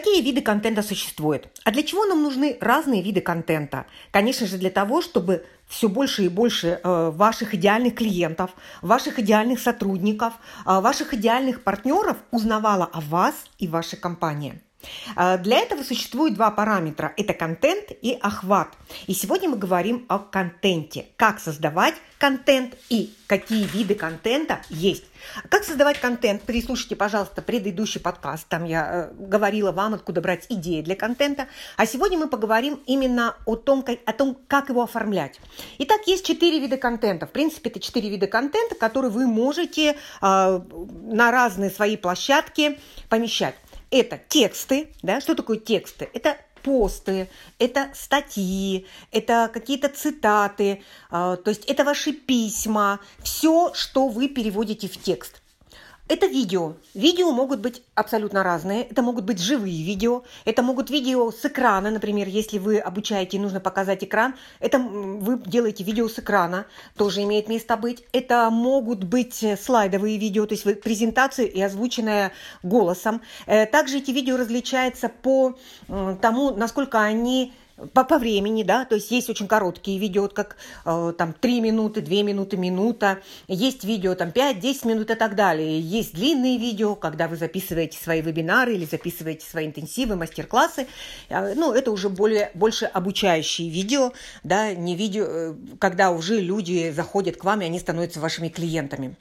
Какие виды контента существуют? А для чего нам нужны разные виды контента? Конечно же, для того, чтобы все больше и больше э, ваших идеальных клиентов, ваших идеальных сотрудников, э, ваших идеальных партнеров узнавала о вас и вашей компании. А, для этого существует два параметра. Это контент и охват. И сегодня мы говорим о контенте. Как создавать контент и какие виды контента есть. Как создавать контент? Переслушайте, пожалуйста, предыдущий подкаст. Там я э, говорила вам, откуда брать идеи для контента. А сегодня мы поговорим именно о том, как, о том, как его оформлять. Итак, есть четыре вида контента. В принципе, это четыре вида контента, которые вы можете э, на разные свои площадки помещать это тексты, да, что такое тексты? Это посты, это статьи, это какие-то цитаты, э, то есть это ваши письма, все, что вы переводите в текст. Это видео. Видео могут быть абсолютно разные. Это могут быть живые видео. Это могут видео с экрана, например, если вы обучаете нужно показать экран. Это вы делаете видео с экрана, тоже имеет место быть. Это могут быть слайдовые видео, то есть презентации и озвученная голосом. Э, также эти видео различаются по тому, насколько они по, по времени, да, то есть есть очень короткие видео, как э, там 3 минуты, 2 минуты, минута, есть видео там 5-10 минут и так далее, есть длинные видео, когда вы записываете свои вебинары или записываете свои интенсивы, мастер-классы, э, ну, это уже более, больше обучающие видео, да, не видео, э, когда уже люди заходят к вам, и они становятся вашими клиентами.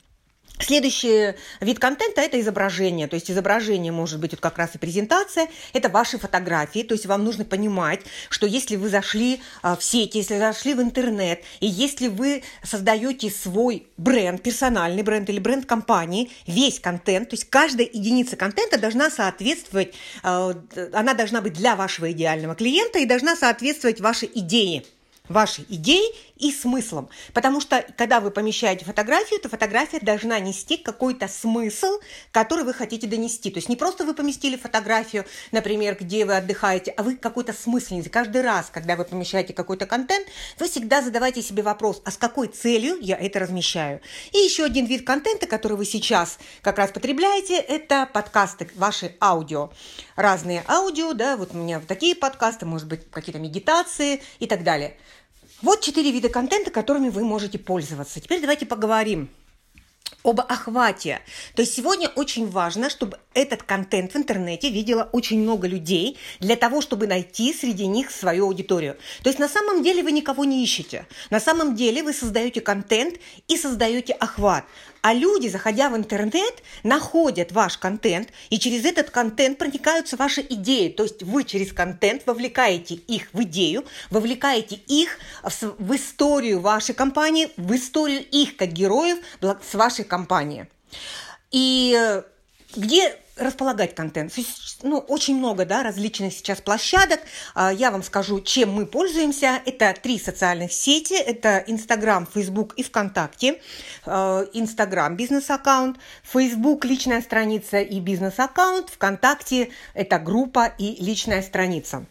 Следующий вид контента – это изображение. То есть изображение может быть вот как раз и презентация. Это ваши фотографии. То есть вам нужно понимать, что если вы зашли а, в сеть, если зашли в интернет, и если вы создаете свой бренд, персональный бренд или бренд компании, весь контент, то есть каждая единица контента должна соответствовать, а, она должна быть для вашего идеального клиента и должна соответствовать вашей идее вашей идеей и смыслом. Потому что, когда вы помещаете фотографию, то фотография должна нести какой-то смысл, который вы хотите донести. То есть не просто вы поместили фотографию, например, где вы отдыхаете, а вы какой-то смысл. Каждый раз, когда вы помещаете какой-то контент, вы всегда задавайте себе вопрос, а с какой целью я это размещаю? И еще один вид контента, который вы сейчас как раз потребляете, это подкасты, ваши аудио. Разные аудио, да, вот у меня такие подкасты, может быть, какие-то медитации и так далее. Вот четыре вида контента, которыми вы можете пользоваться. Теперь давайте поговорим об охвате. То есть сегодня очень важно, чтобы этот контент в интернете видело очень много людей для того, чтобы найти среди них свою аудиторию. То есть на самом деле вы никого не ищете. На самом деле вы создаете контент и создаете охват. А люди, заходя в интернет, находят ваш контент, и через этот контент проникаются ваши идеи. То есть вы через контент вовлекаете их в идею, вовлекаете их в историю вашей компании, в историю их как героев с вашей компании. И э, где располагать контент. Ну, очень много да, различных сейчас площадок. А, я вам скажу, чем мы пользуемся. Это три социальных сети. Это Инстаграм, Фейсбук и ВКонтакте. Инстаграм – бизнес-аккаунт. Фейсбук – личная страница и бизнес-аккаунт. ВКонтакте – это группа и личная страница.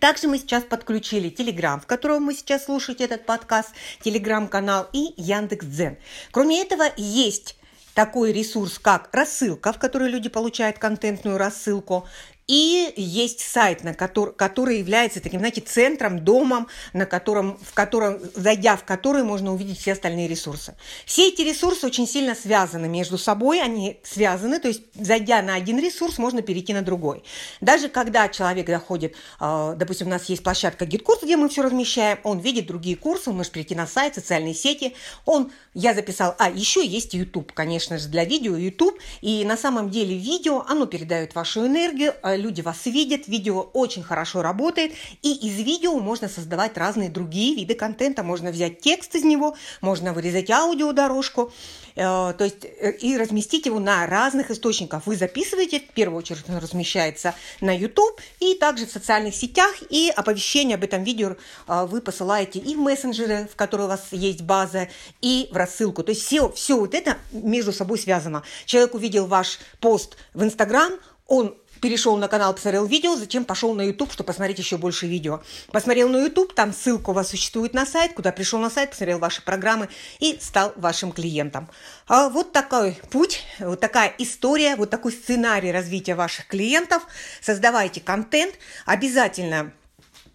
Также мы сейчас подключили Телеграм, в котором мы сейчас слушаете этот подкаст, Телеграм-канал и Яндекс.Дзен. Кроме этого, есть такой ресурс, как рассылка, в которой люди получают контентную рассылку, и есть сайт, на который, который является таким, знаете, центром, домом, на котором, в котором, зайдя в который можно увидеть все остальные ресурсы. Все эти ресурсы очень сильно связаны между собой, они связаны, то есть зайдя на один ресурс, можно перейти на другой. Даже когда человек заходит, а, допустим, у нас есть площадка GitKurs, где мы все размещаем, он видит другие курсы, он может перейти на сайт, социальные сети, он, я записал, а, еще есть YouTube, конечно же, для видео YouTube, и на самом деле видео, оно передает вашу энергию, а люди вас видят, видео очень хорошо работает, и из видео можно создавать разные другие виды контента. Можно взять текст из него, можно вырезать аудиодорожку, э, то есть э, и разместить его на разных источниках. Вы записываете, в первую очередь он размещается на YouTube и также в социальных сетях, и оповещение об этом видео э, вы посылаете и в мессенджеры, в которые у вас есть база, и в рассылку. То есть все, все вот это между собой связано. Человек увидел ваш пост в Инстаграм, он перешел на канал, посмотрел видео, зачем пошел на YouTube, чтобы посмотреть еще больше видео. Посмотрел на YouTube, там ссылка у вас существует на сайт, куда пришел на сайт, посмотрел ваши программы и стал вашим клиентом. А вот такой путь, вот такая история, вот такой сценарий развития ваших клиентов. Создавайте контент, обязательно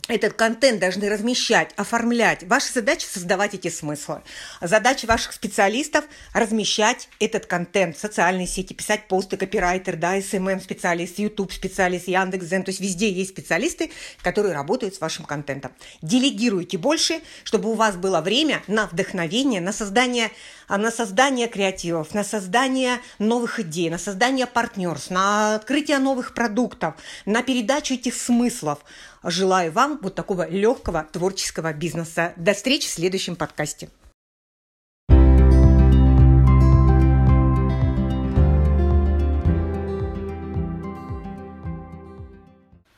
этот контент должны размещать, оформлять. Ваша задача – создавать эти смыслы. Задача ваших специалистов – размещать этот контент в социальные сети, писать посты, копирайтер, да, SMM-специалист, YouTube-специалист, Яндекс.Зен. То есть везде есть специалисты, которые работают с вашим контентом. Делегируйте больше, чтобы у вас было время на вдохновение, на создание, на создание креативов, на создание новых идей, на создание партнерств, на открытие новых продуктов, на передачу этих смыслов. Желаю вам вот такого легкого творческого бизнеса. До встречи в следующем подкасте.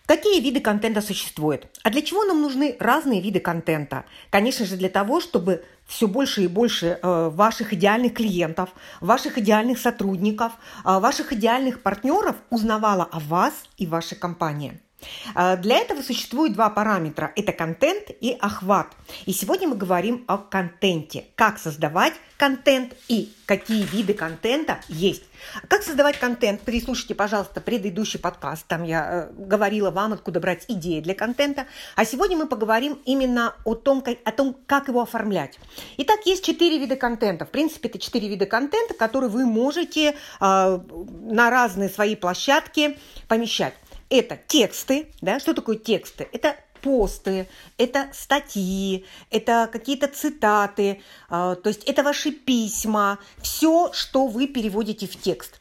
Какие виды контента существуют? А для чего нам нужны разные виды контента? Конечно же, для того, чтобы все больше и больше э, ваших идеальных клиентов, ваших идеальных сотрудников, э, ваших идеальных партнеров узнавала о вас и вашей компании. А, для этого существует два параметра. Это контент и охват. И сегодня мы говорим о контенте. Как создавать контент и какие виды контента есть. Как создавать контент? Переслушайте, пожалуйста, предыдущий подкаст. Там я э, говорила вам, откуда брать идеи для контента. А сегодня мы поговорим именно о том, как, о том, как его оформлять. Итак, есть четыре вида контента. В принципе, это четыре вида контента, которые вы можете э, на разные свои площадки помещать это тексты, да, что такое тексты? Это посты, это статьи, это какие-то цитаты, э, то есть это ваши письма, все, что вы переводите в текст.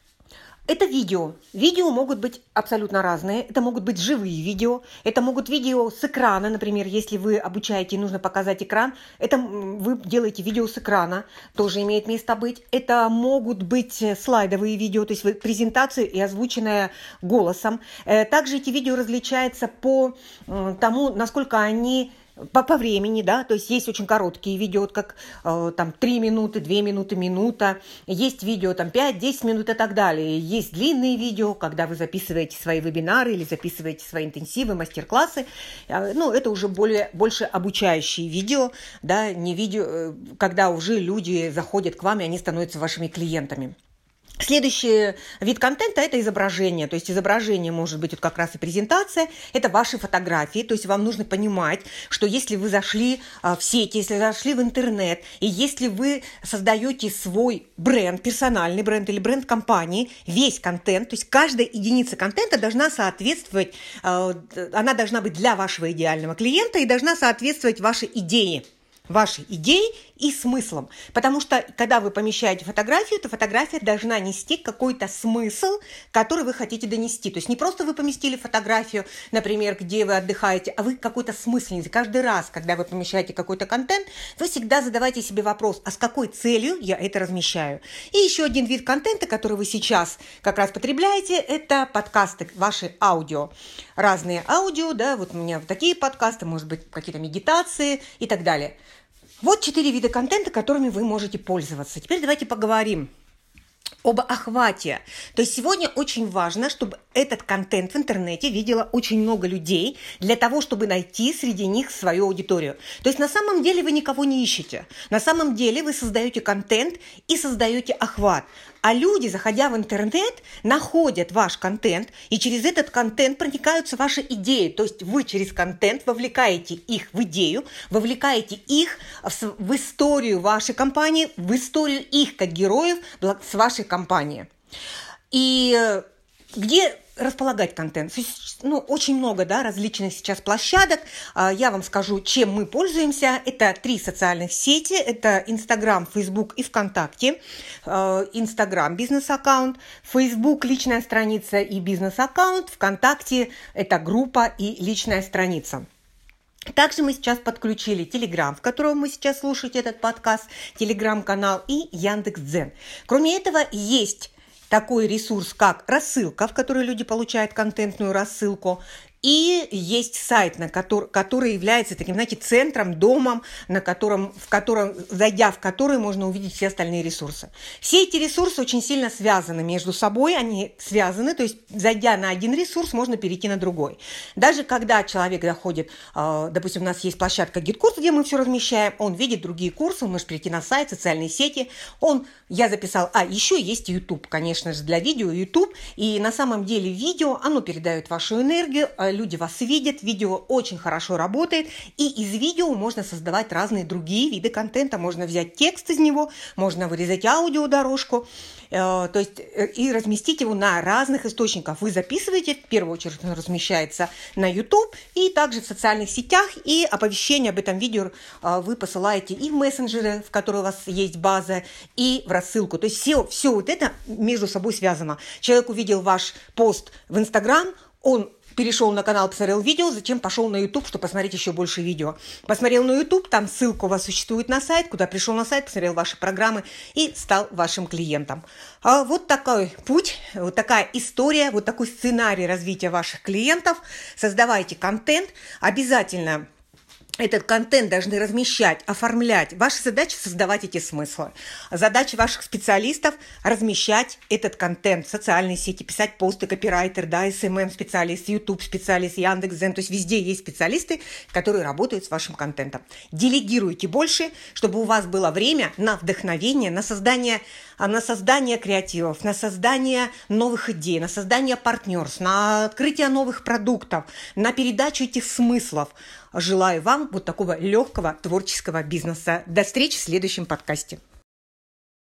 Это видео. Видео могут быть абсолютно разные. Это могут быть живые видео. Это могут видео с экрана, например, если вы обучаете нужно показать экран. Это вы делаете видео с экрана, тоже имеет место быть. Это могут быть слайдовые видео, то есть презентации и озвученная голосом. Э, также эти видео различаются по тому, насколько они по, по времени, да, то есть есть очень короткие видео, как э, там 3 минуты, 2 минуты, минута, есть видео там 5-10 минут и так далее, есть длинные видео, когда вы записываете свои вебинары или записываете свои интенсивы, мастер-классы, э, ну, это уже более, больше обучающие видео, да, не видео, э, когда уже люди заходят к вам и они становятся вашими клиентами. Следующий вид контента – это изображение. То есть изображение может быть вот как раз и презентация. Это ваши фотографии. То есть вам нужно понимать, что если вы зашли а, в сеть, если зашли в интернет, и если вы создаете свой бренд, персональный бренд или бренд компании, весь контент, то есть каждая единица контента должна соответствовать, а, она должна быть для вашего идеального клиента и должна соответствовать вашей идее вашей идеей и смыслом. Потому что, когда вы помещаете фотографию, то фотография должна нести какой-то смысл, который вы хотите донести. То есть не просто вы поместили фотографию, например, где вы отдыхаете, а вы какой-то смысл несете. Каждый раз, когда вы помещаете какой-то контент, вы всегда задавайте себе вопрос, а с какой целью я это размещаю? И еще один вид контента, который вы сейчас как раз потребляете, это подкасты, ваши аудио. Разные аудио, да, вот у меня такие подкасты, может быть, какие-то медитации и так далее. Вот четыре вида контента, которыми вы можете пользоваться. Теперь давайте поговорим об охвате. То есть сегодня очень важно, чтобы этот контент в интернете видело очень много людей для того, чтобы найти среди них свою аудиторию. То есть на самом деле вы никого не ищете. На самом деле вы создаете контент и создаете охват. А люди, заходя в интернет, находят ваш контент, и через этот контент проникаются ваши идеи. То есть вы через контент вовлекаете их в идею, вовлекаете их в историю вашей компании, в историю их как героев с вашей компании. И э, где располагать контент. Ну, очень много да, различных сейчас площадок. А, я вам скажу, чем мы пользуемся. Это три социальных сети. Это Инстаграм, Фейсбук и ВКонтакте. А, Инстаграм – бизнес-аккаунт. Фейсбук – личная страница и бизнес-аккаунт. ВКонтакте – это группа и личная страница. Также мы сейчас подключили Телеграм, в котором мы сейчас слушаете этот подкаст, Телеграм-канал и Яндекс.Дзен. Кроме этого, есть такой ресурс, как рассылка, в которой люди получают контентную рассылку, И есть сайт, на который, который является таким, знаете, центром, домом, на котором, в котором, зайдя в который можно увидеть все остальные ресурсы. Все эти ресурсы очень сильно связаны между собой, они связаны, то есть зайдя на один ресурс, можно перейти на другой. Даже когда человек заходит, э, допустим, у нас есть площадка GitKurs, где мы все размещаем, он видит другие курсы, он может перейти на сайт, социальные сети, он, я записал, а, еще есть YouTube, конечно же, для видео YouTube, и на самом деле видео, оно передает вашу энергию, э, люди вас видят, видео очень хорошо работает, и из видео можно создавать разные другие виды контента, можно взять текст из него, можно вырезать аудиодорожку, э, то есть э, и разместить его на разных источниках. Вы записываете, в первую очередь он размещается на YouTube и также в социальных сетях, и оповещение об этом видео вы посылаете и в мессенджеры, в которые у вас есть база, и в рассылку. То есть все, все вот это между собой связано. Человек увидел ваш пост в Инстаграм, он перешел на канал, посмотрел видео, затем пошел на YouTube, чтобы посмотреть еще больше видео. Посмотрел на YouTube, там ссылка у вас существует на сайт, куда пришел на сайт, посмотрел ваши программы и стал вашим клиентом. А вот такой путь, вот такая история, вот такой сценарий развития ваших клиентов. Создавайте контент, обязательно этот контент должны размещать, оформлять. Ваша задача – создавать эти смыслы. Задача ваших специалистов – размещать этот контент в социальные сети, писать посты, копирайтер, да, SMM-специалист, YouTube-специалист, Яндекс.Зен. То есть везде есть специалисты, которые работают с вашим контентом. Делегируйте больше, чтобы у вас было время на вдохновение, на создание, на создание креативов, на создание новых идей, на создание партнерств, на открытие новых продуктов, на передачу этих смыслов. Желаю вам вот такого легкого творческого бизнеса. До встречи в следующем подкасте.